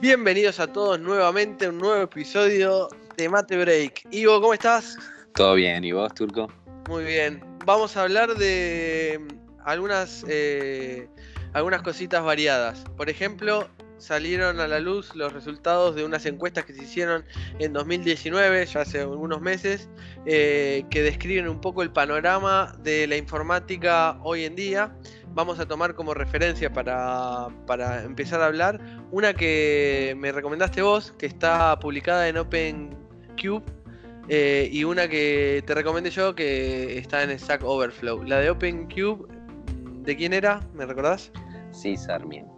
Bienvenidos a todos nuevamente a un nuevo episodio de Mate Break. Ivo, ¿cómo estás? Todo bien, ¿y vos, Turco? Muy bien. Vamos a hablar de algunas, eh, algunas cositas variadas. Por ejemplo, salieron a la luz los resultados de unas encuestas que se hicieron en 2019, ya hace algunos meses, eh, que describen un poco el panorama de la informática hoy en día. Vamos a tomar como referencia para, empezar a hablar una que me recomendaste vos, que está publicada en OpenCube, eh, y una que te recomendé yo, que está en Stack Overflow. La de OpenCube, ¿de quién era? ¿Me recordás? Sí, Sarmien.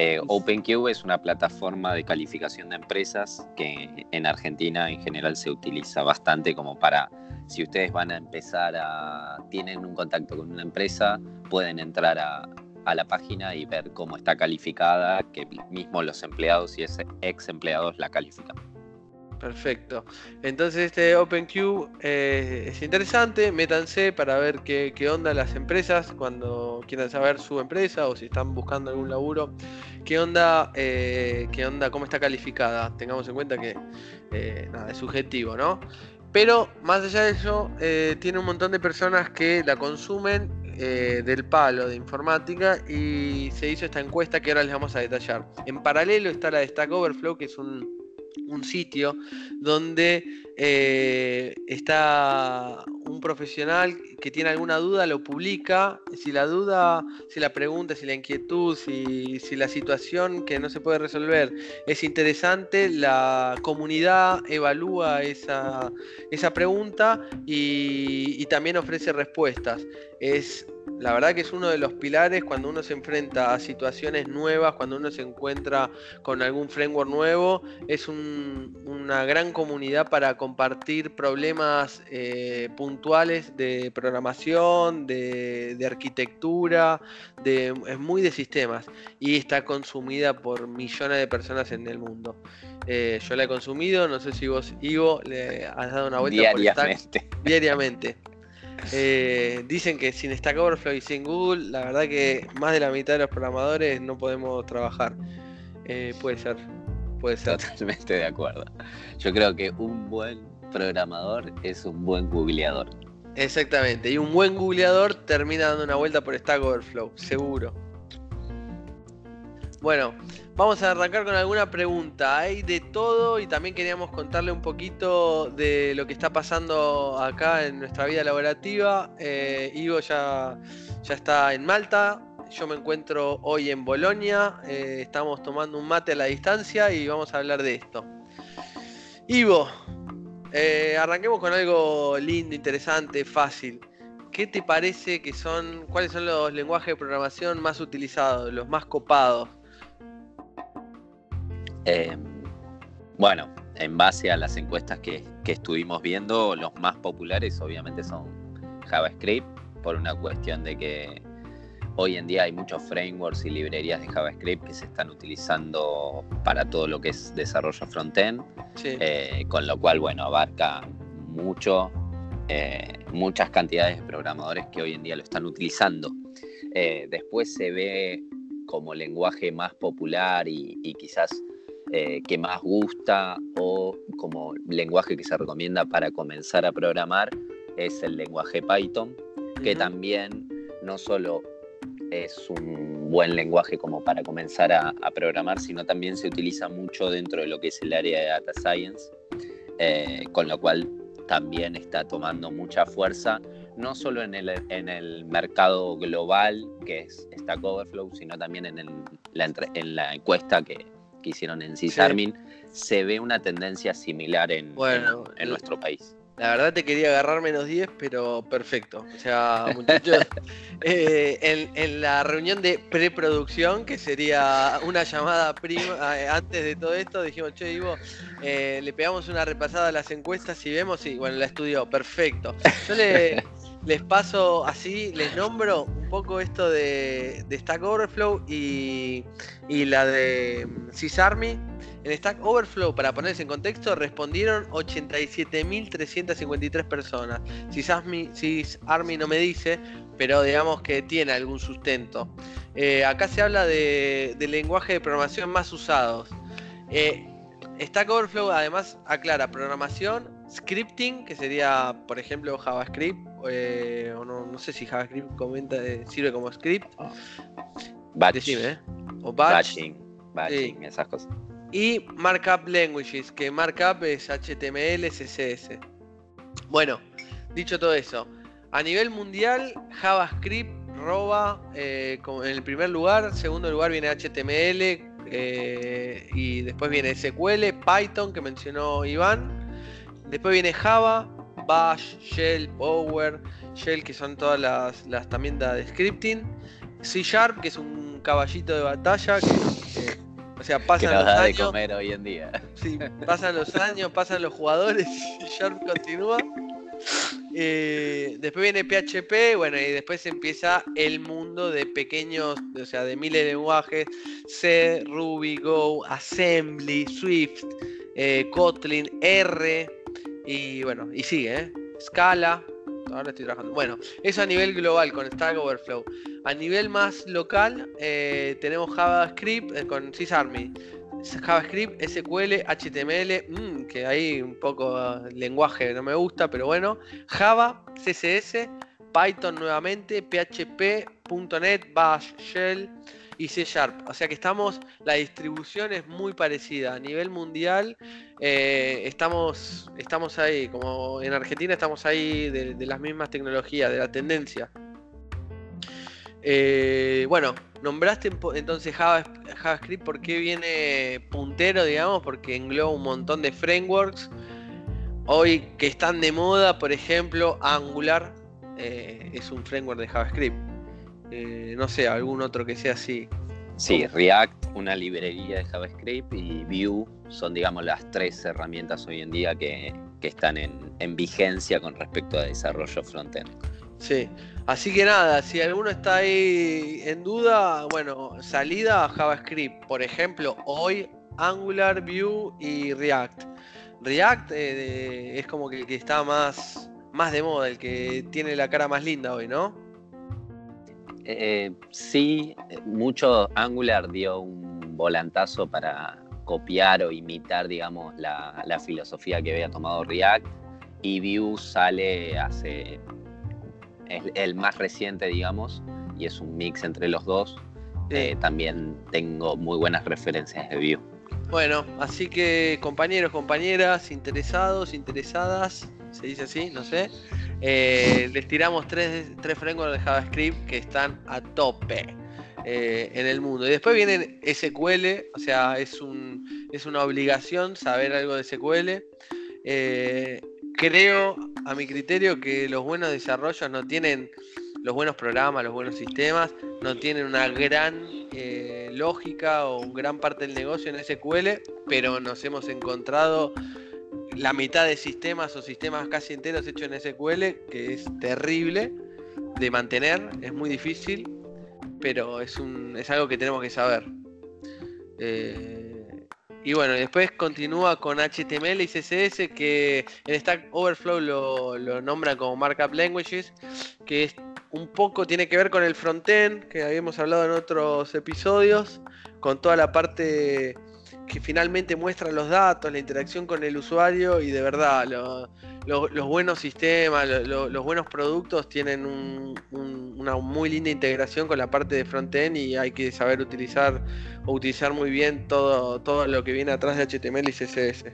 Eh, OpenCube es una plataforma de calificación de empresas que en Argentina en general se utiliza bastante como para, si ustedes van a empezar a, tienen un contacto con una empresa, pueden entrar a, a la página y ver cómo está calificada, que mismo los empleados y ex empleados la califican. Perfecto. Entonces este OpenQ eh, es interesante. Métanse para ver qué, onda las empresas cuando quieran saber su empresa o si están buscando algún laburo. ¿Qué onda, eh, qué onda, cómo está calificada? Tengamos en cuenta que eh, nada, es subjetivo, ¿no? Pero más allá de eso, tiene un montón de personas que la consumen del palo de informática y se hizo esta encuesta que ahora les vamos a detallar. En paralelo está la de Stack Overflow, que es un un sitio donde eh, está un profesional que tiene alguna duda, lo publica. Si la duda, si la pregunta, si la inquietud, si, la situación que no se puede resolver es interesante, la comunidad evalúa esa, esa pregunta y, y también ofrece respuestas. Es la verdad que es uno de los pilares cuando uno se enfrenta a situaciones nuevas, cuando uno se encuentra con algún framework nuevo, es una gran comunidad para compartir problemas eh, puntuales de programación, de, arquitectura, de, es muy de sistemas y está consumida por millones de personas en el mundo. Eh, yo la he consumido, no sé si vos, Ivo, le has dado una vuelta diariamente. Por diariamente. Eh, dicen que sin Stack Overflow y sin Google, la verdad que más de la mitad de los programadores no podemos trabajar. Eh, puede ser, puede ser. Totalmente de acuerdo. Yo creo que un buen programador es un buen googleador. Exactamente, y un buen googleador termina dando una vuelta por Stack Overflow, seguro. Bueno, vamos a arrancar con alguna pregunta. Hay de todo y también queríamos contarle un poquito de lo que está pasando acá en nuestra vida laborativa. Eh, Ivo ya, ya está en Malta, yo me encuentro hoy en Bolonia, eh, estamos tomando un mate a la distancia y vamos a hablar de esto. Ivo, eh, arranquemos con algo lindo, interesante, fácil. ¿Qué te parece que son, cuáles son los lenguajes de programación más utilizados, los más copados? Em, bueno, en base a las encuestas que, estuvimos viendo, los más populares obviamente son JavaScript, por una cuestión de que hoy en día hay muchos frameworks y librerías de JavaScript que se están utilizando para todo lo que es desarrollo frontend, eh, con lo cual, bueno, abarca mucho, eh, muchas cantidades de programadores que hoy en día lo están utilizando. Eh, después se ve como lenguaje más popular y quizás eh, que más gusta o como lenguaje que se recomienda para comenzar a programar es el lenguaje Python, que también no solo es un buen lenguaje como para comenzar a, programar, sino también se utiliza mucho dentro de lo que es el área de data science, eh, con lo cual también está tomando mucha fuerza, no solo en el, en el mercado global, que es Stack Overflow, sino también en, la, en la encuesta que, que hicieron en CISARMIN, se ve una tendencia similar en, en, nuestro país. La verdad te quería agarrar menos 10, pero perfecto. O sea, muchachos, eh, en, la reunión de preproducción, que sería una llamada prima, eh, antes de todo esto, dijimos, che, Ivo, eh, le pegamos una repasada a las encuestas y vemos, y bueno, la estudió, perfecto. Yo le, les paso así, les nombro un poco esto de, Stack Overflow y, la de mm, SysArmy. En Stack Overflow, para ponerse en contexto, respondieron 87.353 personas. SysArmy, no me dice, pero digamos que tiene algún sustento. Eh, acá se habla de, lenguaje de programación más usados. Eh, Stack Overflow además aclara programación, scripting, que sería, por ejemplo, JavaScript, eh, o no, sé si JavaScript comenta, sirve como script. Batch. O batch. Batching, esas cosas. Y Markup Languages, que Markup es HTML, CSS. Bueno, dicho todo eso, a nivel mundial, JavaScript roba eh, en el primer lugar, segundo lugar viene HTML eh, y después viene SQL, Python que mencionó Iván, después viene Java, Bash, Shell, Power, Shell que son todas las, también de scripting, C Sharp que es un caballito de batalla que, o sea, pasan los años. de comer hoy en día. Sí, pasan los años, pasan los jugadores y C Sharp continúa. Eh, después viene PHP, bueno, y después empieza el mundo de pequeños, o sea, de miles de lenguajes, C, Ruby, Go, Assembly, Swift, eh, Kotlin, R, y bueno, y sigue, ¿eh? Scala, ahora estoy trabajando. Bueno, eso a nivel global con Stack Overflow. A nivel más local, tenemos JavaScript con SysArmy. JavaScript, SQL, HTML, mm, que ahí un poco lenguaje no me gusta, pero bueno. Java, CSS, Python nuevamente, PHP, .NET, Bash, Shell y C Sharp. O sea que estamos, la distribución es muy parecida. A nivel mundial eh, estamos, estamos ahí, como en Argentina estamos ahí de las mismas tecnologías, de la tendencia. Eh, bueno, nombraste entonces JavaScript, ¿por qué viene puntero, digamos? Porque engloba un montón de frameworks. Hoy que están de moda, por ejemplo, Angular eh, es un framework de JavaScript. Eh, no sé, algún otro que sea así. Sí, React, una librería de JavaScript y Vue son, digamos, las tres herramientas hoy en día que, están en, en, vigencia con respecto a desarrollo frontend. Sí, Así que nada, si alguno está ahí en duda, bueno, salida a JavaScript, por ejemplo, hoy Angular, Vue y React. React eh, es como que el que está más, más de moda, el que tiene la cara más linda hoy, ¿no? Eh, sí, mucho Angular dio un volantazo para copiar o imitar, digamos, la, la filosofía que había tomado React y Vue sale hace es el más reciente, digamos, y es un mix entre los dos. Eh, también tengo muy buenas referencias de Vue. Bueno, así que compañeros, compañeras, interesados, interesadas, se dice así, no sé. Eh, les tiramos tres, tres frameworks de JavaScript que están a tope eh, en el mundo. Y después vienen SQL, o sea, es, un, es una obligación saber algo de SQL creo, a mi criterio, que los buenos desarrollos no tienen los buenos programas, los buenos sistemas, no tienen una gran eh, lógica o gran parte del negocio en SQL, pero nos hemos encontrado la mitad de sistemas o sistemas casi enteros hechos en SQL, que es terrible de mantener, es muy difícil, pero es, un, es algo que tenemos que saber. Eh, y bueno, después continúa con HTML y CSS, que en Stack Overflow lo, lo nombran como Markup Languages, que es un poco tiene que ver con el frontend, que habíamos hablado en otros episodios, con toda la parte que finalmente muestra los datos, la interacción con el usuario y de verdad los buenos sistemas, los buenos productos tienen una muy linda integración con la parte de frontend y hay que saber utilizar o utilizar muy bien todo, todo lo que viene atrás de HTML y CSS,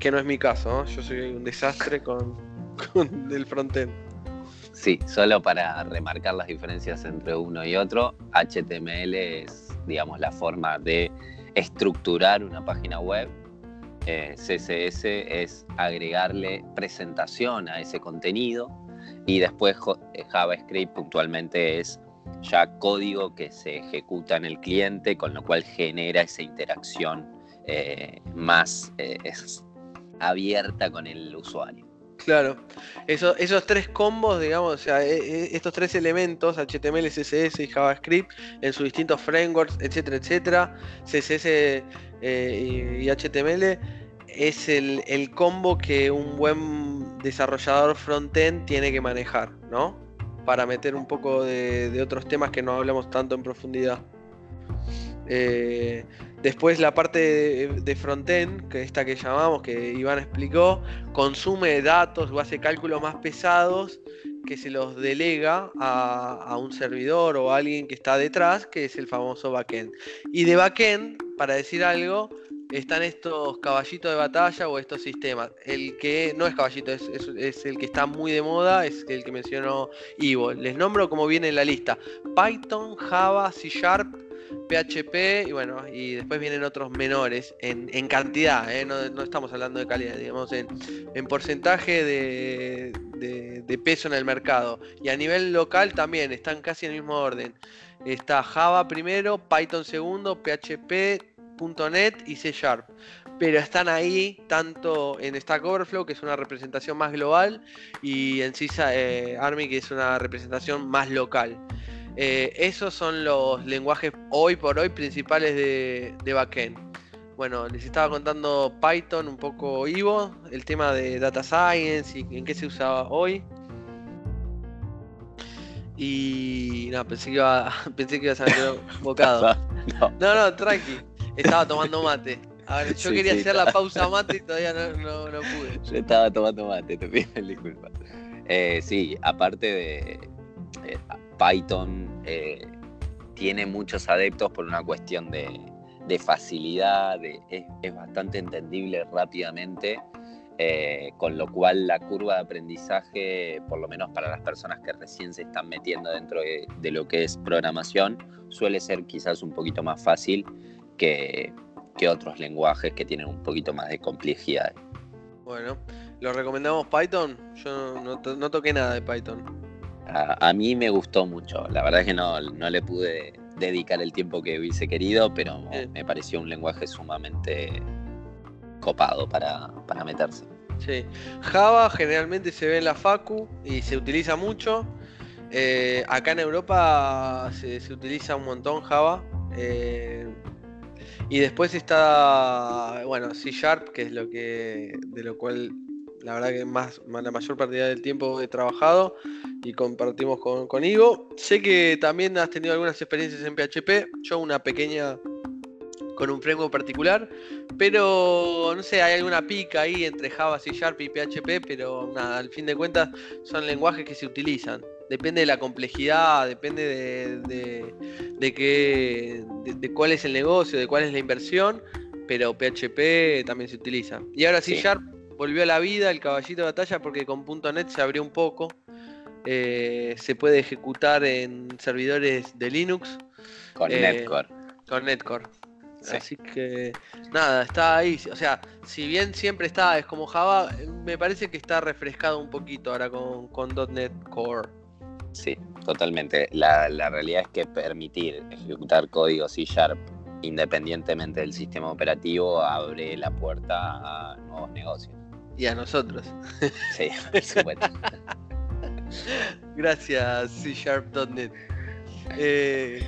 que no es mi caso, yo soy un desastre con, con el frontend. Sí, solo para remarcar las diferencias entre uno y otro, HTML es, digamos, la forma de estructurar una página web. Eh, CSS es agregarle presentación a ese contenido y después eh, JavaScript puntualmente es ya código que se ejecuta en el cliente, con lo cual genera esa interacción eh, más abierta con el usuario. Claro, Eso, esos tres combos, digamos, o sea, e, e, estos tres elementos, HTML, CSS y JavaScript, en sus distintos frameworks, etcétera, etcétera, CSS eh, y, HTML, es el, combo que un buen desarrollador frontend tiene que manejar, ¿no? Para meter un poco de, otros temas que no hablamos tanto en profundidad. Eh, Después la parte de, frontend, que esta que llamamos, que Iván explicó, consume datos o hace cálculos más pesados que se los delega a, un servidor o a alguien que está detrás, que es el famoso backend. Y de backend, para decir algo, están estos caballitos de batalla o estos sistemas. El que no es caballito, es, es, el que está muy de moda, es el que mencionó Ivo. Les nombro como viene en la lista. Python, Java, C Sharp, PHP y bueno, y después vienen otros menores en, cantidad, ¿eh? no, estamos hablando de calidad, digamos, en, porcentaje de, peso en el mercado. Y a nivel local también están casi en el mismo orden. Está Java primero, Python segundo, PHP, .NET y C Sharp. Pero están ahí tanto en Stack Overflow, que es una representación más global, y en CISA eh, Army, que es una representación más local. Eh, esos son los lenguajes hoy por hoy principales de, de backend. Bueno, les estaba contando Python, un poco Ivo, el tema de data science y en qué se usaba hoy. Y no, pensé que iba, pensé que iba a salir bocado. No, no, tranqui. Estaba tomando mate. A ver, yo quería hacer la pausa mate y todavía no, no, pude. Yo estaba tomando mate, te pido disculpas. Eh, sí, aparte de, eh, Python eh, tiene muchos adeptos por una cuestión de, facilidad, es, bastante entendible rápidamente, eh, con lo cual la curva de aprendizaje, por lo menos para las personas que recién se están metiendo dentro de, lo que es programación, suele ser quizás un poquito más fácil que, otros lenguajes que tienen un poquito más de complejidad. Bueno, ¿lo recomendamos Python? Yo no toqué nada de Python a, mí me gustó mucho. La verdad es que no, le pude dedicar el tiempo que hubiese querido, pero me pareció un lenguaje sumamente copado para, meterse. Sí. Java generalmente se ve en la Facu y se utiliza mucho. Eh, acá en Europa se, utiliza un montón Java. Eh, y después está, bueno, C Sharp, que es lo que, de lo cual la verdad que más, la mayor parte del tiempo he trabajado y compartimos con, con Ivo. Sé que también has tenido algunas experiencias en PHP, yo una pequeña con un framework particular, pero no sé, hay alguna pica ahí entre Java, C Sharp y PHP, pero nada, al fin de cuentas son lenguajes que se utilizan. Depende de la complejidad, depende de, de, de, de, cuál es el negocio, de cuál es la inversión, pero PHP también se utiliza. Y ahora C Sharp volvió a la vida el caballito de batalla porque con .NET se abrió un poco. Eh, se puede ejecutar en servidores de Linux. Con eh, Netcore. Con Netcore. Así que nada, está ahí. O sea, si bien siempre está, es como Java, me parece que está refrescado un poquito ahora con, con .NET Core. Sí, totalmente. La, la realidad es que permitir ejecutar código C Sharp independientemente del sistema operativo abre la puerta a nuevos negocios y a nosotros. Sí, por supuesto. Gracias, C-Sharp.net. Eh,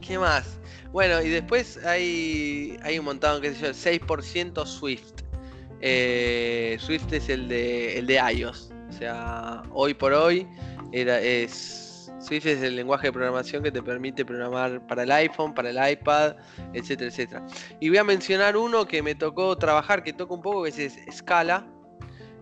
¿Qué más? Bueno, y después hay, hay un montón, qué sé yo, el 6% Swift. Eh, Swift es el de, el de iOS. O sea, hoy por hoy era, es, Swift es el lenguaje de programación que te permite programar para el iPhone, para el iPad, etcétera, etcétera. Y voy a mencionar uno que me tocó trabajar, que toca un poco, que es Scala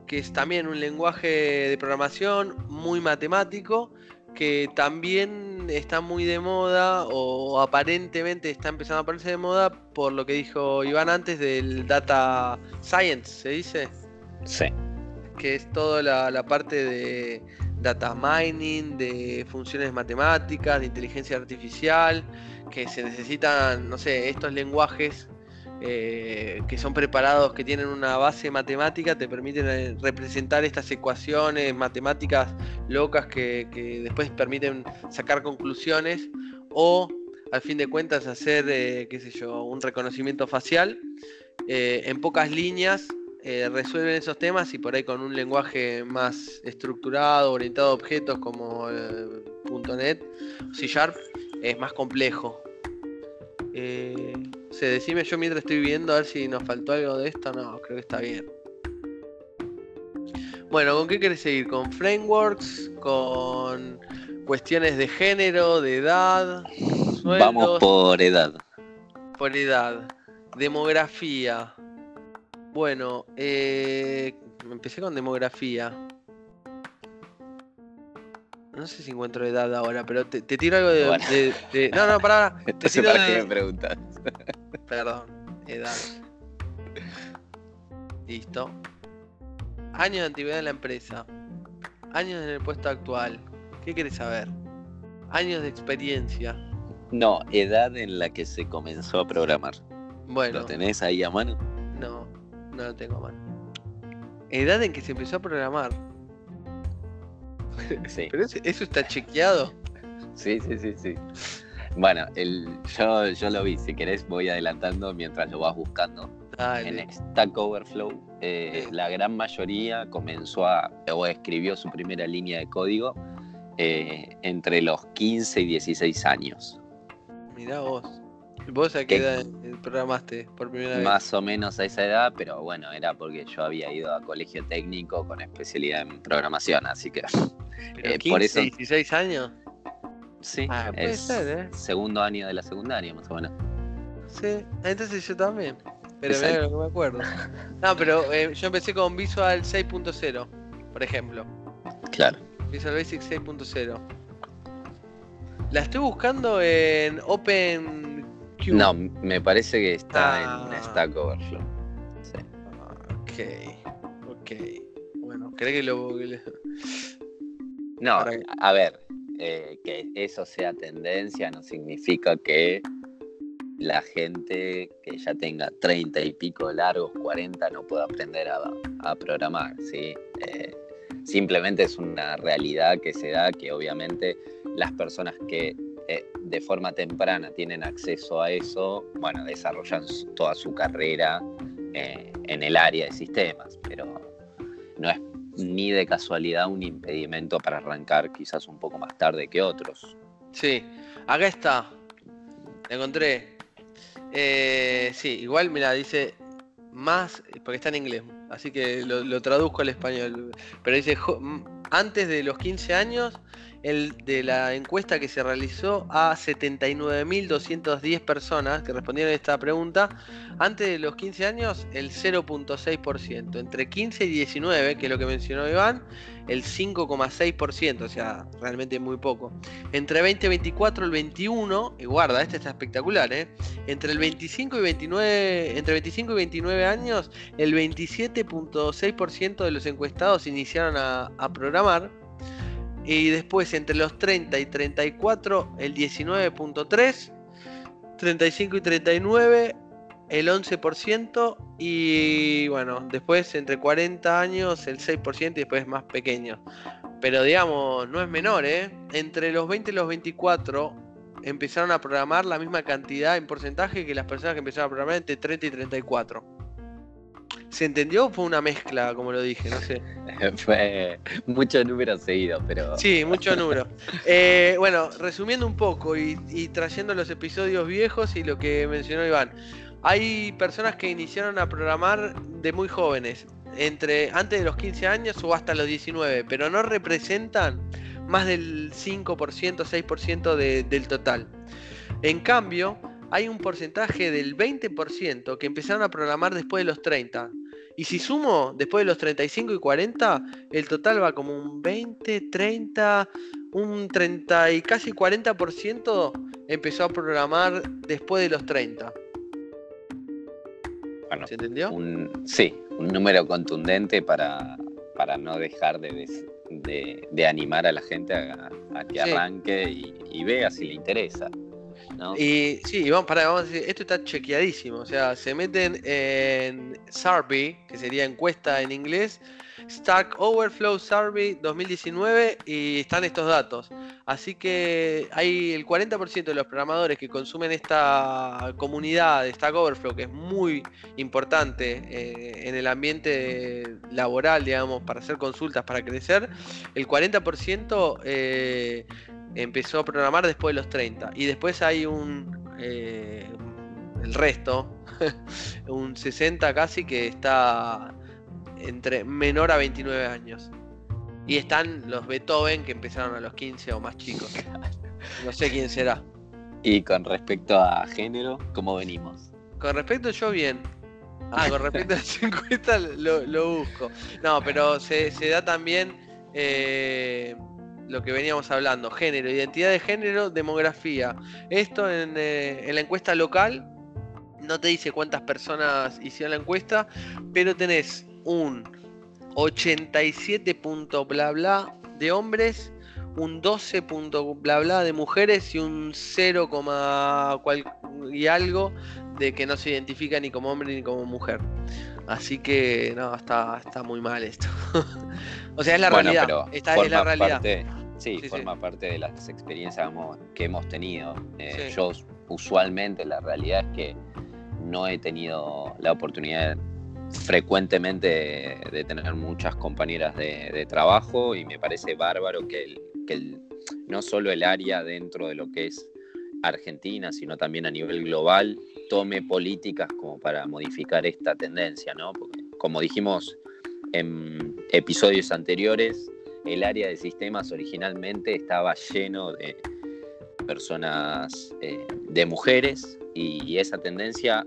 que es también un lenguaje de programación muy matemático, que también está muy de moda o aparentemente está empezando a ponerse de moda por lo que dijo Iván antes del data science, ¿se dice? Sí. Que es toda la, parte de data mining, de funciones matemáticas, de inteligencia artificial, que se necesitan, no sé, estos lenguajes eh, que son preparados, que tienen una base matemática, te permiten eh, representar estas ecuaciones matemáticas locas que, después permiten sacar conclusiones o, al fin de cuentas, hacer, eh, qué sé yo, un reconocimiento facial en pocas líneas resuelven esos temas y por ahí con un lenguaje más estructurado, orientado a objetos como .NET, C Sharp, es más complejo. Se decime yo mientras estoy viendo a ver si nos faltó algo de esto. No, creo que está bien. Bueno, ¿con qué querés seguir? ¿Con frameworks? ¿Con cuestiones de género, de edad? Vamos por edad. Por edad. Demografía. Bueno, eh, empecé con demografía. No sé si encuentro edad ahora, pero te, tiro algo de, No, no, para. Te tiro para qué me preguntas. Perdón, edad. Listo. Años de antigüedad en la empresa. Años en el puesto actual. ¿Qué quieres saber? Años de experiencia. No, edad en la que se comenzó a programar. Bueno. ¿Lo tenés ahí a mano? No, no lo tengo a mano. Edad en que se empezó a programar. Sí. Pero eso, está chequeado. Sí, sí, sí, sí. Bueno, el, yo, yo lo vi, si querés voy adelantando mientras lo vas buscando. En Stack Overflow, eh, la gran mayoría comenzó a, o escribió su primera línea de código eh, entre los 15 y 16 años. Mirá vos. ¿Vos a qué edad programaste por primera vez? Más o menos a esa edad, pero bueno, era porque yo había ido a colegio técnico con especialidad en programación, así que. Eh, por eso... 16 años? Sí, ah, puede ser, ¿eh? segundo año de la secundaria, más o menos. Sí, entonces yo también. Pero mira lo que me acuerdo. No, pero eh, yo empecé con Visual 6.0, por ejemplo. Claro. Visual Basic 6.0. La estoy buscando en OpenQ. No, me parece que está en ah. Stack Overflow. Sí. Ok, ok. Bueno, ¿cree que lo.? No, a ver, eh, que eso sea tendencia no significa que la gente que ya tenga 30 y pico largos, 40, no pueda aprender a, programar, ¿sí? Eh, simplemente es una realidad que se da que obviamente las personas que eh, de forma temprana tienen acceso a eso, bueno, desarrollan toda su carrera en el área de sistemas, pero no es ni de casualidad un impedimento para arrancar quizás un poco más tarde que otros. Sí, acá está. Encontré. Eh, sí, igual, mira, dice más, porque está en inglés, así que lo, traduzco al español. Pero dice, antes de los 15 años, el de la encuesta que se realizó a 79.210 personas que respondieron a esta pregunta, antes de los 15 años, el 0.6%. Entre 15 y 19, que es lo que mencionó Iván, el 5,6%, o sea, realmente muy poco. Entre 20 y 24, el 21, y guarda, este está espectacular, ¿eh? Entre el 25 y 29, entre 25 y 29 años, el 27.6% de los encuestados iniciaron a, programar. Y después entre los 30 y 34, el 19.3, 35 y 39, el 11% y bueno, después entre 40 años el 6% y después más pequeño. Pero digamos, no es menor, ¿eh? Entre los 20 y los 24 empezaron a programar la misma cantidad en porcentaje que las personas que empezaron a programar entre 30 y 34. ¿Se entendió o fue una mezcla, como lo dije? No sé. fue mucho número seguido, pero. Sí, mucho número. Eh, bueno, resumiendo un poco y, y trayendo los episodios viejos y lo que mencionó Iván. Hay personas que iniciaron a programar de muy jóvenes, entre antes de los 15 años o hasta los 19, pero no representan más del 5%, 6% del total. En cambio, hay un porcentaje del 20% que empezaron a programar después de los 30. Y si sumo después de los 35 y 40, el total va como un 20, 30, un 30 y casi 40% empezó a programar después de los 30. ¿Se entendió? Un, sí, un número contundente para, para no dejar de, de, animar a la gente a, que arranque y, vea si le interesa. Y sí, vamos, para, vamos a decir, esto está chequeadísimo. O sea, se meten en Survey, que sería encuesta en inglés, Stack Overflow Survey 2019 y están estos datos. Así que hay el 40% de los programadores que consumen esta comunidad de Stack Overflow, que es muy importante eh, en el ambiente laboral, digamos, para hacer consultas, para crecer, el 40% eh, empezó a programar después de los 30. Y después hay un... Eh, el resto, un 60 casi que está entre menor a 29 años. Y están los Beethoven que empezaron a los 15 o más chicos. No sé quién será. Y con respecto a género, ¿cómo venimos? Con respecto yo bien. Ah, con respecto a las encuestas lo, busco. No, pero se, da también eh, lo que veníamos hablando, género, identidad de género, demografía. Esto en, eh, en la encuesta local no te dice cuántas personas hicieron la encuesta, pero tenés un 87 bla bla de hombres, un 12 bla bla de mujeres y un 0, y algo de que no se identifica ni como hombre ni como mujer. Así que no, está, está muy mal esto. o sea, es la realidad. Esta es la realidad. sí, forma parte de las experiencias que hemos tenido. Eh, yo usualmente la realidad es que no he tenido la oportunidad frecuentemente de, tener muchas compañeras de, trabajo y me parece bárbaro que, no solo el área dentro de lo que es Argentina, sino también a nivel global, tome políticas como para modificar esta tendencia, ¿no? como dijimos en episodios anteriores, el área de sistemas originalmente estaba lleno de personas, eh, de mujeres, y esa tendencia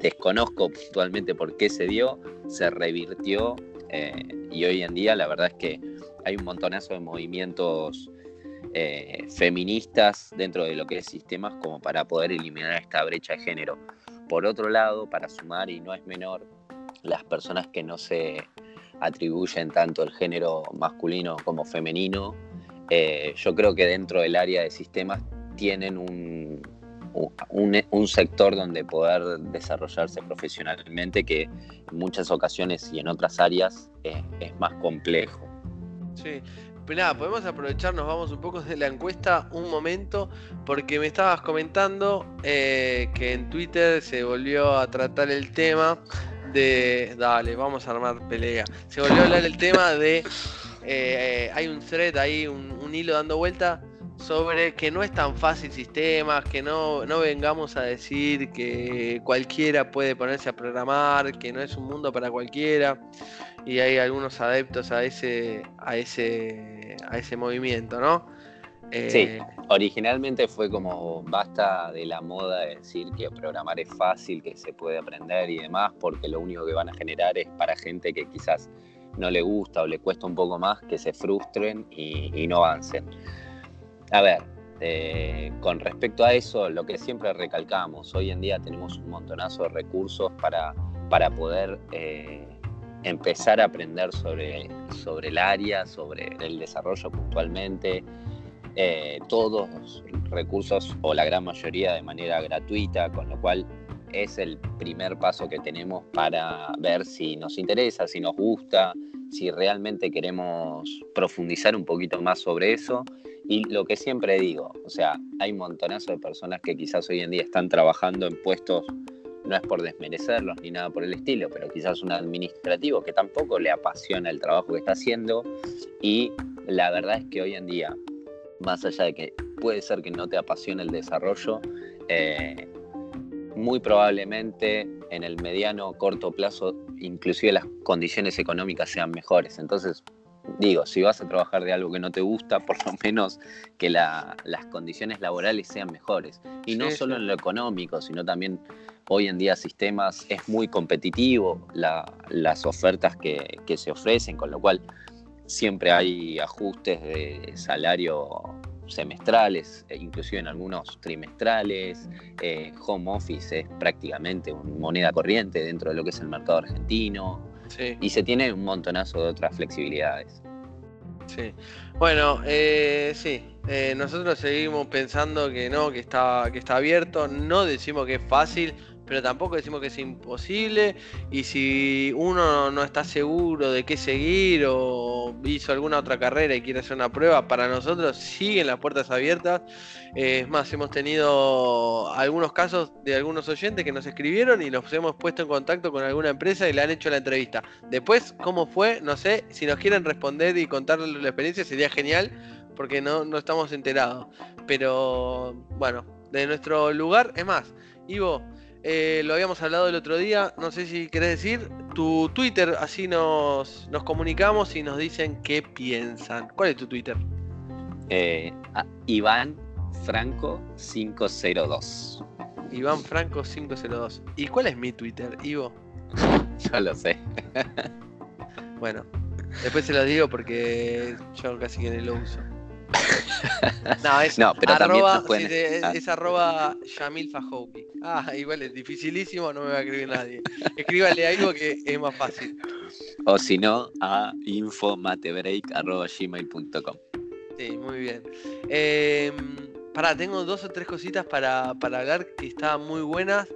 desconozco puntualmente por qué se dio, se revirtió eh, y hoy en día la verdad es que hay un montonazo de movimientos eh, feministas dentro de lo que es sistemas como para poder eliminar esta brecha de género. Por otro lado, para sumar, y no es menor, las personas que no se atribuyen tanto el género masculino como femenino, eh, yo creo que dentro del área de sistemas tienen un, un, sector donde poder desarrollarse profesionalmente que en muchas ocasiones y en otras áreas eh, es más complejo. Sí, pero nada, podemos aprovecharnos, vamos un poco de la encuesta un momento, porque me estabas comentando eh, que en Twitter se volvió a tratar el tema de... Dale, vamos a armar pelea. Se volvió a hablar el tema de... Eh, hay un thread ahí, un hilo dando vuelta sobre que no es tan fácil sistemas, que no, no vengamos a decir que cualquiera puede ponerse a programar, que no es un mundo para cualquiera. Y hay algunos adeptos a ese, a ese, a ese movimiento, ¿no? sí, eh, originalmente fue como basta de la moda de decir que programar es fácil, que se puede aprender y demás, porque lo único que van a generar es para gente que quizás no le gusta o le cuesta un poco más, que se frustren y, y no avancen. A ver, eh, con respecto a eso, lo que siempre recalcamos, hoy en día tenemos un montonazo de recursos para, para poder eh, empezar a aprender sobre, sobre el área, sobre el desarrollo puntualmente. Eh, todos los recursos o la gran mayoría de manera gratuita, con lo cual es el primer paso que tenemos para ver si nos interesa, si nos gusta, si realmente queremos profundizar un poquito más sobre eso y lo que siempre digo, o sea, hay montonazo de personas que quizás hoy en día están trabajando en puestos, no es por desmerecerlos ni nada por el estilo, pero quizás un administrativo que tampoco le apasiona el trabajo que está haciendo. Y la verdad es que hoy en día, más allá de que puede ser que no te apasione el desarrollo, eh, muy probablemente en el mediano o corto plazo inclusive las condiciones económicas sean mejores. Entonces, digo, si vas a trabajar de algo que no te gusta, por lo menos que las condiciones laborales sean mejores. Y no solo en lo económico, sino también hoy en día sistemas es muy competitivo las ofertas que, se ofrecen, con lo cual siempre hay ajustes de salario semestrales, e inclusive en algunos trimestrales. Eh, home office es prácticamente una moneda corriente dentro de lo que es el mercado argentino. Y se tiene un montonazo de otras flexibilidades. Sí. Bueno, eh, sí. Eh, nosotros seguimos pensando que no, que está, que está abierto. No decimos que es fácil, pero tampoco decimos que es imposible. Y si uno no está seguro de qué seguir o hizo alguna otra carrera y quiere hacer una prueba, para nosotros siguen las puertas abiertas. Eh, es más, hemos tenido algunos casos de algunos oyentes que nos escribieron y los hemos puesto en contacto con alguna empresa y le han hecho la entrevista. Después, cómo fue, no sé. Si nos quieren responder y contar la experiencia, sería genial porque no, no estamos enterados. Pero bueno, de nuestro lugar, es más, Ivo. Eh, lo habíamos hablado el otro día, no sé si querés decir tu Twitter, así nos, nos comunicamos y nos dicen qué piensan. ¿Cuál es tu Twitter? Eh, Iván Franco 502. Iván Franco 502. ¿Y cuál es mi Twitter, Ivo? Yo lo sé. bueno, después se lo digo porque yo casi que no lo uso. no, es arroba, es, arroba Yamil Fajouki. Ah, igual es dificilísimo, no me va a escribir nadie. Escríbale algo que es más fácil. O si no, a infomatebreak.gmail.com. Sí, muy bien. Eh, pará, tengo dos o tres cositas para, hablar que estaban muy buenas.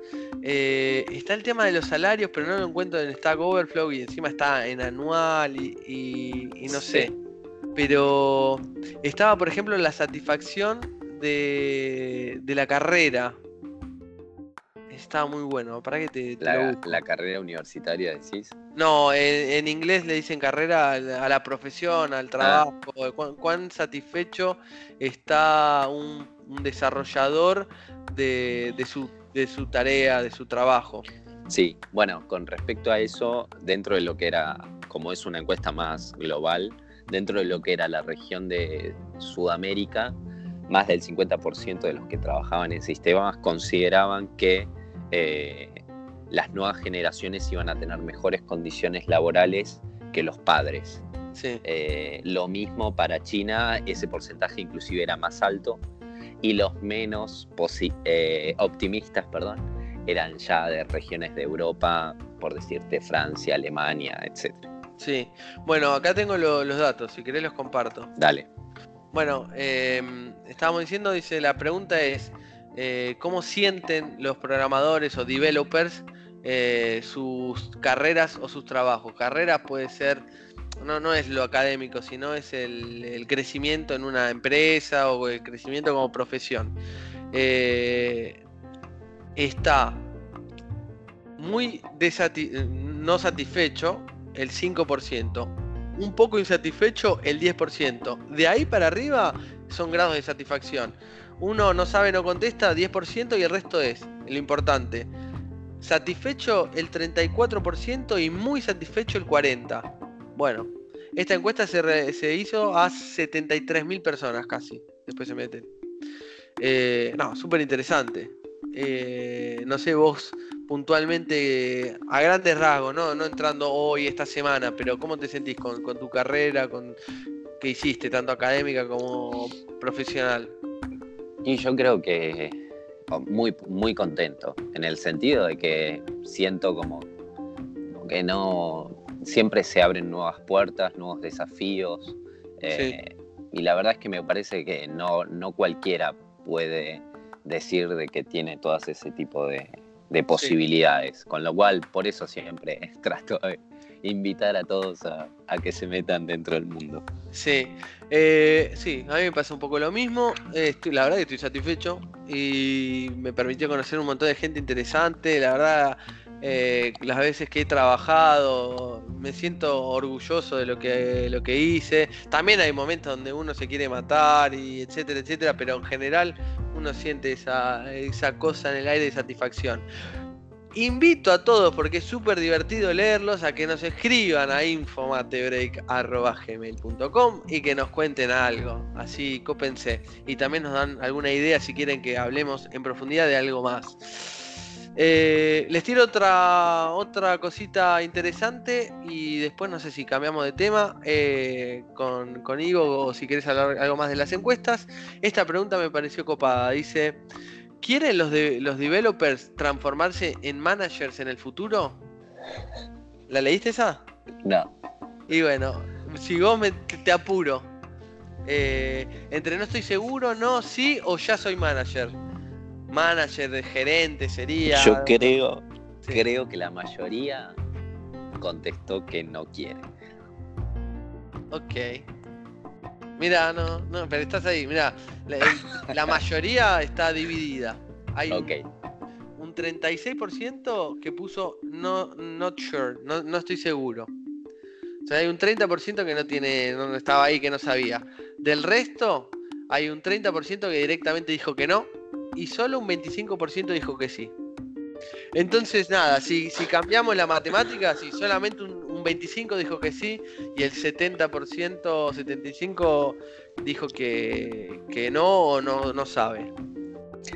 Eh, está el tema de los salarios, pero no lo encuentro en Stack Overflow y encima está en anual y, no sé. Pero estaba, por ejemplo, la satisfacción de, la carrera. Estaba muy bueno. ¿Para qué te, la, carrera universitaria decís? No, en, inglés le dicen carrera a la, profesión, al ah. trabajo. ¿Cuán, satisfecho está un, desarrollador de, su, de su tarea, de su trabajo? Sí, bueno, con respecto a eso, dentro de lo que era, como es una encuesta más global, dentro de lo que era la región de Sudamérica, más del 50% de los que trabajaban en sistemas consideraban que eh, las nuevas generaciones iban a tener mejores condiciones laborales que los padres. Eh, lo mismo para China, ese porcentaje inclusive era más alto y los menos eh, optimistas, perdón, eran ya de regiones de Europa, por decirte Francia, Alemania, etcétera. Sí, bueno, acá tengo los datos, si querés los comparto. Dale. Bueno, em, estábamos diciendo, dice, la pregunta es, eh, ¿cómo sienten los programadores o developers eh, sus carreras o sus trabajos? Carrera puede ser, no, no es lo académico, sino es el, crecimiento en una empresa o el crecimiento como profesión. Eh, está muy no satisfecho el 5%. Un poco insatisfecho el 10%. De ahí para arriba son grados de satisfacción. Uno no sabe, no contesta, 10% y el resto es lo importante. Satisfecho el 34% y muy satisfecho el 40%. Bueno, esta encuesta se, hizo a 73.000 personas casi. Después se meten. Eh, no, súper interesante. Eh, no sé vos puntualmente a grandes rasgos, ¿no? no entrando hoy, esta semana, pero ¿cómo te sentís con, tu carrera, con qué hiciste, tanto académica como profesional? Y yo creo que oh, muy, muy contento, en el sentido de que siento como que no siempre se abren nuevas puertas, nuevos desafíos. Eh, y la verdad es que me parece que no, no cualquiera puede decir de que tiene todas ese tipo de, de posibilidades. Con lo cual, por eso siempre trato de invitar a todos a, que se metan dentro del mundo. Sí, eh, sí, a mí me pasa un poco lo mismo. la verdad que estoy satisfecho y me permitió conocer un montón de gente interesante. La verdad, eh, las veces que he trabajado, me siento orgulloso de lo que, lo que hice. También hay momentos donde uno se quiere matar y etcétera, etcétera, pero en general uno siente esa, esa cosa en el aire de satisfacción. Invito a todos, porque es súper divertido leerlos, a que nos escriban a infomatebreak.gmail.com y que nos cuenten algo. Así cópense. Y también nos dan alguna idea si quieren que hablemos en profundidad de algo más. Eh, les tiro otra, otra cosita interesante y después no sé si cambiamos de tema eh, con, con, Ivo o si querés hablar algo más de las encuestas. Esta pregunta me pareció copada. Dice, ¿quieren los, de, los developers transformarse en managers en el futuro? ¿La leíste esa? No. Y bueno, si vos me, te apuro. eh, entre no estoy seguro, no, sí o ya soy manager. Manager, de gerente sería. Yo creo, creo que la mayoría contestó que no quiere. Ok. Mira, no, no, pero estás ahí, mira, la, mayoría está dividida. Hay un, 36% que puso no, not sure, no, no estoy seguro. O sea, hay un 30% que no tiene, no estaba ahí, que no sabía. Del resto, hay un 30% que directamente dijo que no y solo un 25% dijo que sí. Entonces, nada, si, si cambiamos la matemática, si solamente un, 25% dijo que sí y el 70%, 75% dijo que, que no o no, no sabe.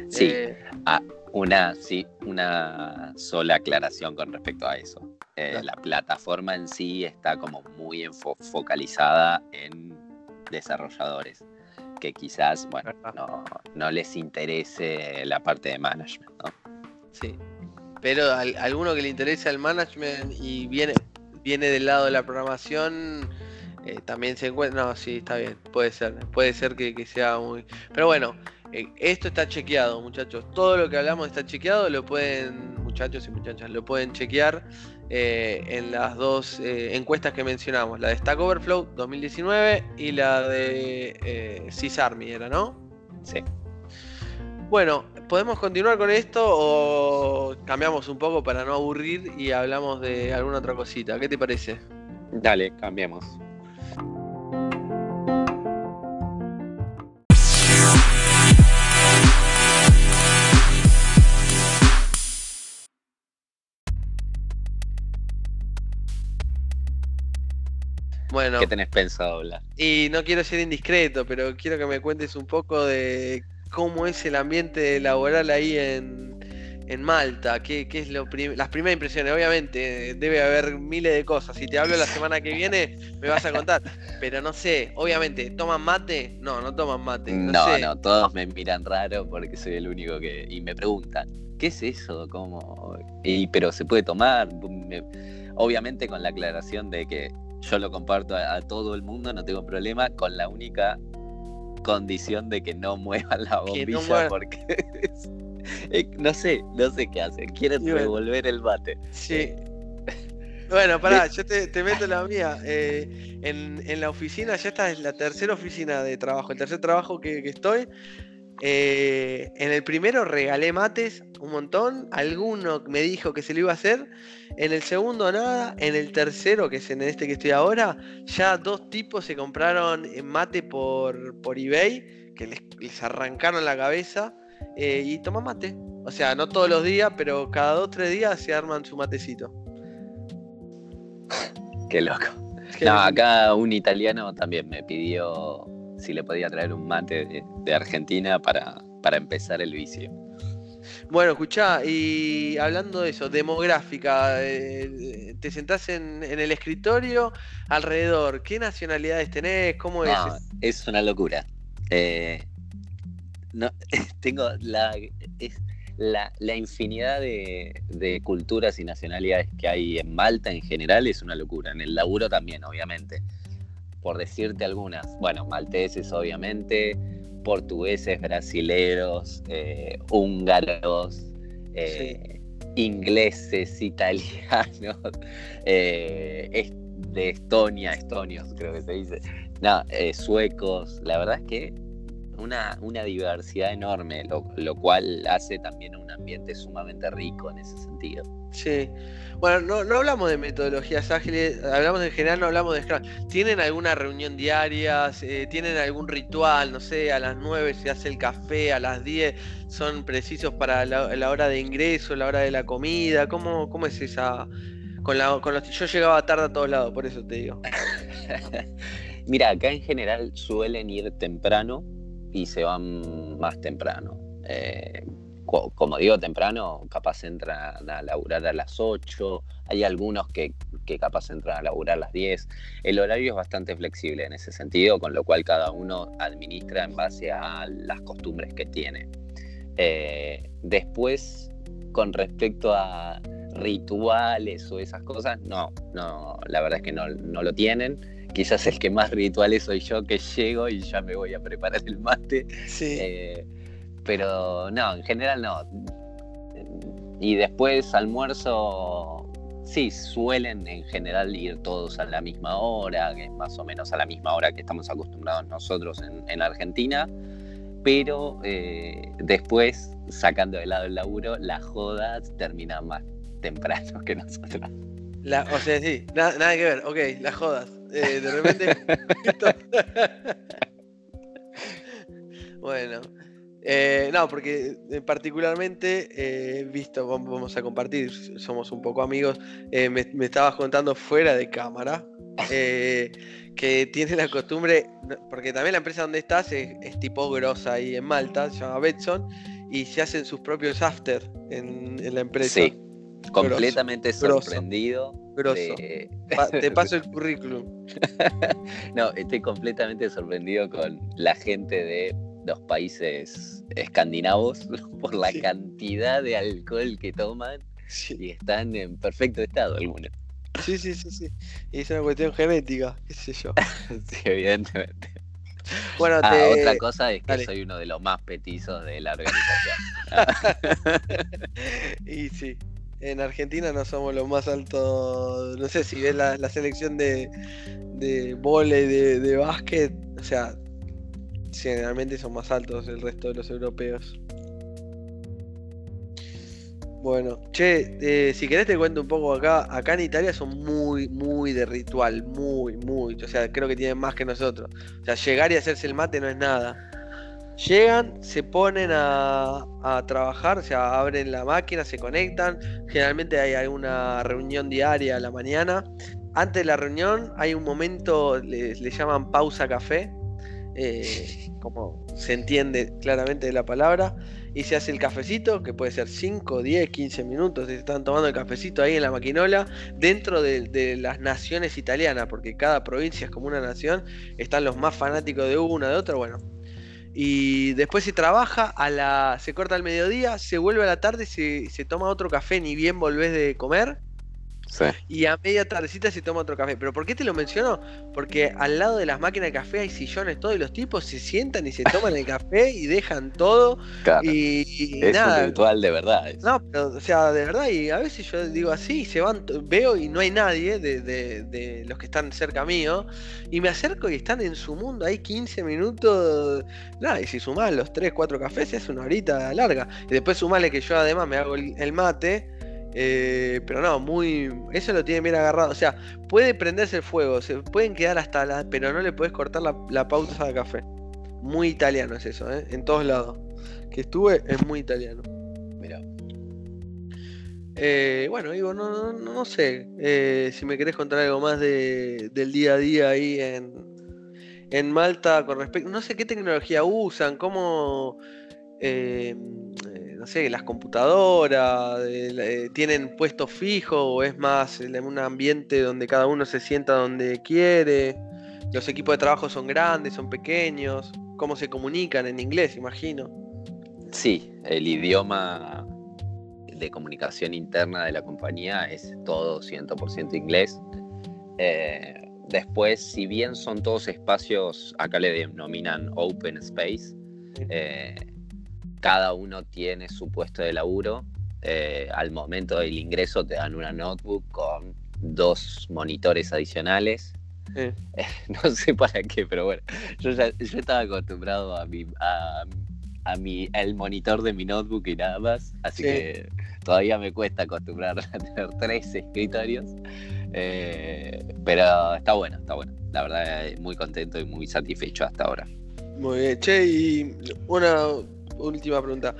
Sí, eh, ah, una, sí, una sola aclaración con respecto a eso. Eh, la plataforma en sí está como muy focalizada en desarrolladores que quizás, bueno, no, no, les interese la parte de management, ¿no? Sí, pero a, alguno que le interese el management y viene, viene del lado de la programación, eh, también se encuentra, no, sí, está bien, puede ser, puede ser que, que sea muy... Pero bueno, eh, esto está chequeado, muchachos, todo lo que hablamos está chequeado, lo pueden, muchachos y muchachas, lo pueden chequear eh, en las dos eh, encuestas que mencionamos, la de Stack Overflow 2019 y la de eh, CISARMI, ¿era, no? Sí. Bueno, ¿podemos continuar con esto o cambiamos un poco para no aburrir y hablamos de alguna otra cosita? ¿Qué te parece? Dale, cambiemos. Bueno. ¿Qué tenés pensado hablar? Y no quiero ser indiscreto, pero quiero que me cuentes un poco de cómo es el ambiente laboral ahí en, Malta. ¿Qué, es lo las primeras impresiones? Obviamente, debe haber miles de cosas. Si te hablo la semana que viene, me vas a contar. Pero no sé, obviamente, ¿toman mate? No, no toman mate. No, no, todos me miran raro porque soy el único que. Y me preguntan, ¿qué es eso? ¿Cómo? Y, pero se puede tomar. Obviamente con la aclaración de que yo lo comparto a, todo el mundo, no tengo problema, con la única condición de que no muevan la bombilla porque no sé, no sé qué hacer. Quieren revolver el bate. Sí. Bueno, pará, yo te, meto la mía. Eh, en, la oficina, ya esta es la tercera oficina de trabajo, el tercer trabajo que, que estoy. Eh, en el primero regalé mates un montón, alguno me dijo que se lo iba a hacer, en el segundo nada, en el tercero, que es en este que estoy ahora, ya dos tipos se compraron mate por, por eBay, que les, arrancaron la cabeza eh, y toman mate. O sea, no todos los días, pero cada dos o tres días se arman su matecito. Qué loco. no, acá un italiano también me pidió si le podía traer un mate de, Argentina para, para, empezar el vicio. Bueno, escuchá, y hablando de eso, demográfica, eh, te sentás en, el escritorio alrededor, ¿qué nacionalidades tenés? ¿Cómo es? es una locura. Eh, no, tengo la, la, infinidad de, de, culturas y nacionalidades que hay en Malta en general es una locura. En el laburo también, obviamente por decirte algunas. Bueno, malteses obviamente, portugueses, brasileros, eh, húngaros, eh, ingleses, italianos, eh, de Estonia, estonios creo que se dice, no, suecos, la verdad es que una, una diversidad enorme, lo, lo cual hace también un ambiente sumamente rico en ese sentido. Sí. Bueno, no, no, hablamos de metodologías ágiles, hablamos en general, no hablamos de Scrum. ¿Tienen alguna reunión diaria? ¿Tienen algún ritual? No sé, a las 9 se hace el café, a las 10 son precisos para la, hora de ingreso, la hora de la comida. ¿Cómo, cómo es esa? Con, la, con los, yo llegaba tarde a todos lados, por eso te digo. Mira, acá en general suelen ir temprano y se van más temprano. Eh, como digo, temprano, capaz entran a laburar a las 8, hay algunos que, capaz entran a laburar a las 10. El horario es bastante flexible en ese sentido, con lo cual cada uno administra en base a las costumbres que tiene. Eh, después, con respecto a rituales o esas cosas, no, no, la verdad es que no, lo tienen. Quizás el que más rituales soy yo, que llego y ya me voy a preparar el mate. Sí. Eh, pero no, en general no. Y después almuerzo, sí, suelen en general ir todos a la misma hora, que es más o menos a la misma hora que estamos acostumbrados nosotros en, Argentina, pero eh, después, sacando de lado el laburo, las jodas terminan más temprano que nosotros. o sea, sí, nada, que ver, ok, las jodas. Eh, de repente. bueno. Eh, no, porque eh, particularmente, he visto, vamos a compartir, somos un poco amigos, me, estabas contando fuera de cámara, que tiene la costumbre, porque también la empresa donde estás es, tipo grosa ahí en Malta, se llama Betson, y se hacen sus propios after en, la empresa. Sí, completamente sorprendido. Te paso el currículum. no, estoy completamente sorprendido con la gente de los países escandinavos por la cantidad de alcohol que toman y están en perfecto estado algunos. Sí, sí, sí, sí. Y es una cuestión genética, qué sé yo. sí, evidentemente. Bueno, ah, otra cosa es que soy uno de los más petizos de la organización. y sí, en Argentina no somos los más altos. No sé si ves la, selección de, de volei, de, de básquet, o sea, generalmente son más altos el resto de los europeos. Bueno, che, eh, si querés te cuento un poco acá. Acá en Italia son muy, muy de ritual, muy, muy. O sea, creo que tienen más que nosotros. O sea, llegar y hacerse el mate no es nada. Llegan, se ponen a, a, trabajar, o sea, abren la máquina, se conectan. Generalmente hay alguna reunión diaria a la mañana. Antes de la reunión hay un momento, le, llaman pausa café, eh, como se entiende claramente de la palabra, y se hace el cafecito, que puede ser 5, 10, 15 minutos, se están tomando el cafecito ahí en la maquinola, dentro de, de, las naciones italianas, porque cada provincia es como una nación, están los más fanáticos de una, de otra, bueno, y después se trabaja, a la, se corta al mediodía, se vuelve a la tarde, se, se toma otro café, ni bien volvés de comer. Y a media tardecita se toma otro café. ¿Pero por qué te lo menciono? Porque al lado de las máquinas de café hay sillones, todos y los tipos se sientan y se toman el café y dejan todo. Y, es un ritual de verdad. No, pero, o sea, de verdad, y a veces yo digo así, se van, veo y no hay nadie de, de, los que están cerca mío, y me acerco y están en su mundo, hay 15 minutos. Nada, y si sumás los 3, 4 cafés, es una horita larga. Y después sumale que yo además me hago el mate eh, pero no, muy. Eso lo tiene bien agarrado. O sea, puede prenderse el fuego, se pueden quedar hasta la. Pero no le puedes cortar la, la pauta de café. Muy italiano es eso, ¿eh? En todos lados. Que estuve es muy italiano. Mira. Eh, bueno, digo, no sé. Eh, si me querés contar algo más de, del día a día ahí en, en Malta con respecto. No sé qué tecnología usan, cómo. Eh, no sé, las computadoras, tienen puestos fijos o es más un ambiente donde cada uno se sienta donde quiere. Los equipos de trabajo son grandes, son pequeños. ¿Cómo se comunican en inglés, imagino? Sí, el idioma de comunicación interna de la compañía es todo 100% inglés. Eh, después, si bien son todos espacios, acá le denominan open space, eh, cada uno tiene su puesto de laburo. Eh, al momento del ingreso te dan una notebook con dos monitores adicionales. no sé para qué, pero bueno, yo, ya, yo estaba acostumbrado a mi, a, a mi, el monitor de mi notebook y nada más, así que todavía me cuesta acostumbrarme a tener tres escritorios. Eh, pero está bueno, está bueno. La verdad, muy contento y muy satisfecho hasta ahora. Muy bien, che, y una última pregunta.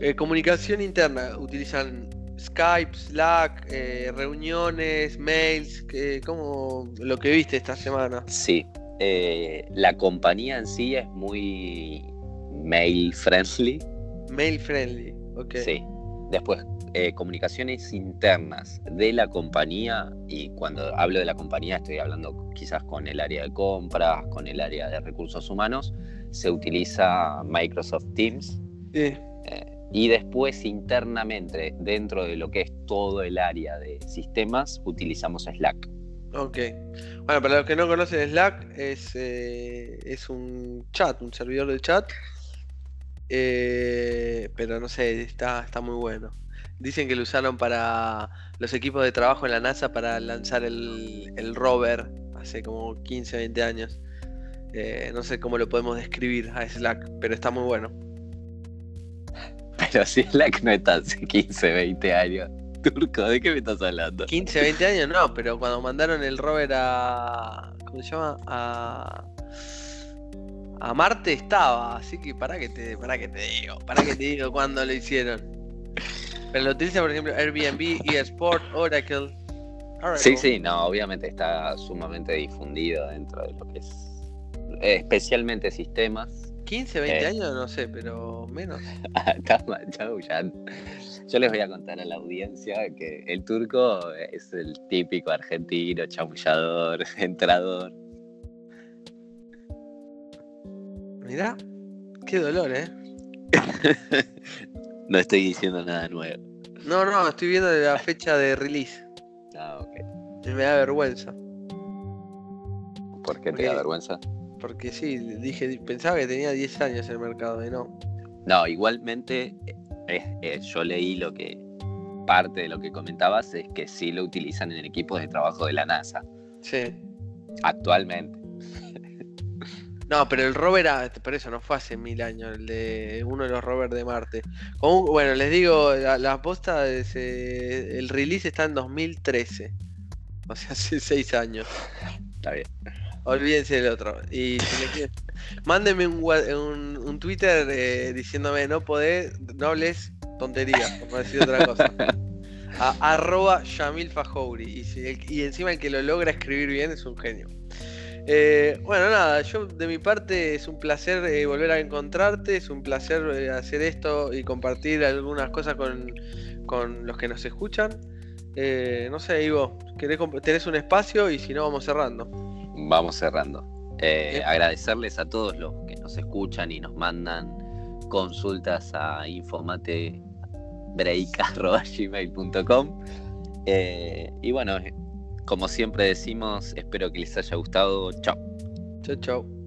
Eh, comunicación interna, ¿utilizan Skype, Slack, eh, reuniones, mails? ¿Cómo lo que viste esta semana? Sí, eh, la compañía en sí es muy mail friendly. Mail friendly, ok. Sí. Después, comunicaciones internas de la compañía, y cuando hablo de la compañía estoy hablando quizás con el área de compras, con el área de recursos humanos, se utiliza Microsoft Teams. Eh, y después internamente, dentro de lo que es todo el área de sistemas, utilizamos Slack. Ok. Bueno, para los que no conocen Slack, es, eh, es un chat, un servidor de chat. Eh, pero no sé, está, está muy bueno. Dicen que lo usaron para los equipos de trabajo en la NASA para lanzar el, el rover hace como 15, 20 años. Eh, no sé cómo lo podemos describir a Slack, pero está muy bueno. Pero si Slack no está hace 15, 20 años. Turco, ¿de qué me estás hablando? 15, 20 años no, pero cuando mandaron el rover a. ¿Cómo se llama? A. A Marte estaba, así que para que te, para que te digo, para que te digo cuándo lo hicieron. Pero lo utiliza, por ejemplo, Airbnb, eSport, Oracle. Sí, sí, no, obviamente está sumamente difundido dentro de lo que es especialmente sistemas. 15, 20 eh. años, no sé, pero menos. Yo les voy a contar a la audiencia que el turco es el típico argentino, chamullador, entrador. Mirá, qué dolor, ¿eh? no estoy diciendo nada nuevo. No, no, estoy viendo la fecha de release. Ah, ok. me da vergüenza. ¿Por qué te da vergüenza? Porque sí, dije, pensaba que tenía 10 años en el mercado y no. No, igualmente eh, eh, yo leí lo que parte de lo que comentabas es que sí lo utilizan en equipos de trabajo de la NASA. Sí. Actualmente. No, pero el rover, ah, por eso no fue hace mil años, el de uno de los rovers de Marte. bueno, les digo, la, la posta, el release está en 2013. O sea, hace 6 años. Está bien. Olvídense del otro. Y si mándenme un, un, Twitter eh, diciéndome no podés, no hables tonterías, por decir otra cosa. A, arroba Yamil Fajouri. Y, encima el que lo logra escribir bien es un genio. Eh, bueno, nada, yo de mi parte es un placer eh, volver a encontrarte, es un placer hacer esto y compartir algunas cosas con, con los que nos escuchan. no sé, Ivo, ¿querés, tenés un espacio y si no vamos cerrando vamos cerrando. Eh, agradecerles a todos los que nos escuchan y nos mandan consultas a infomatebreak.gmail.com eh, y bueno, como siempre decimos, espero que les haya gustado. Chao. Chao, chao.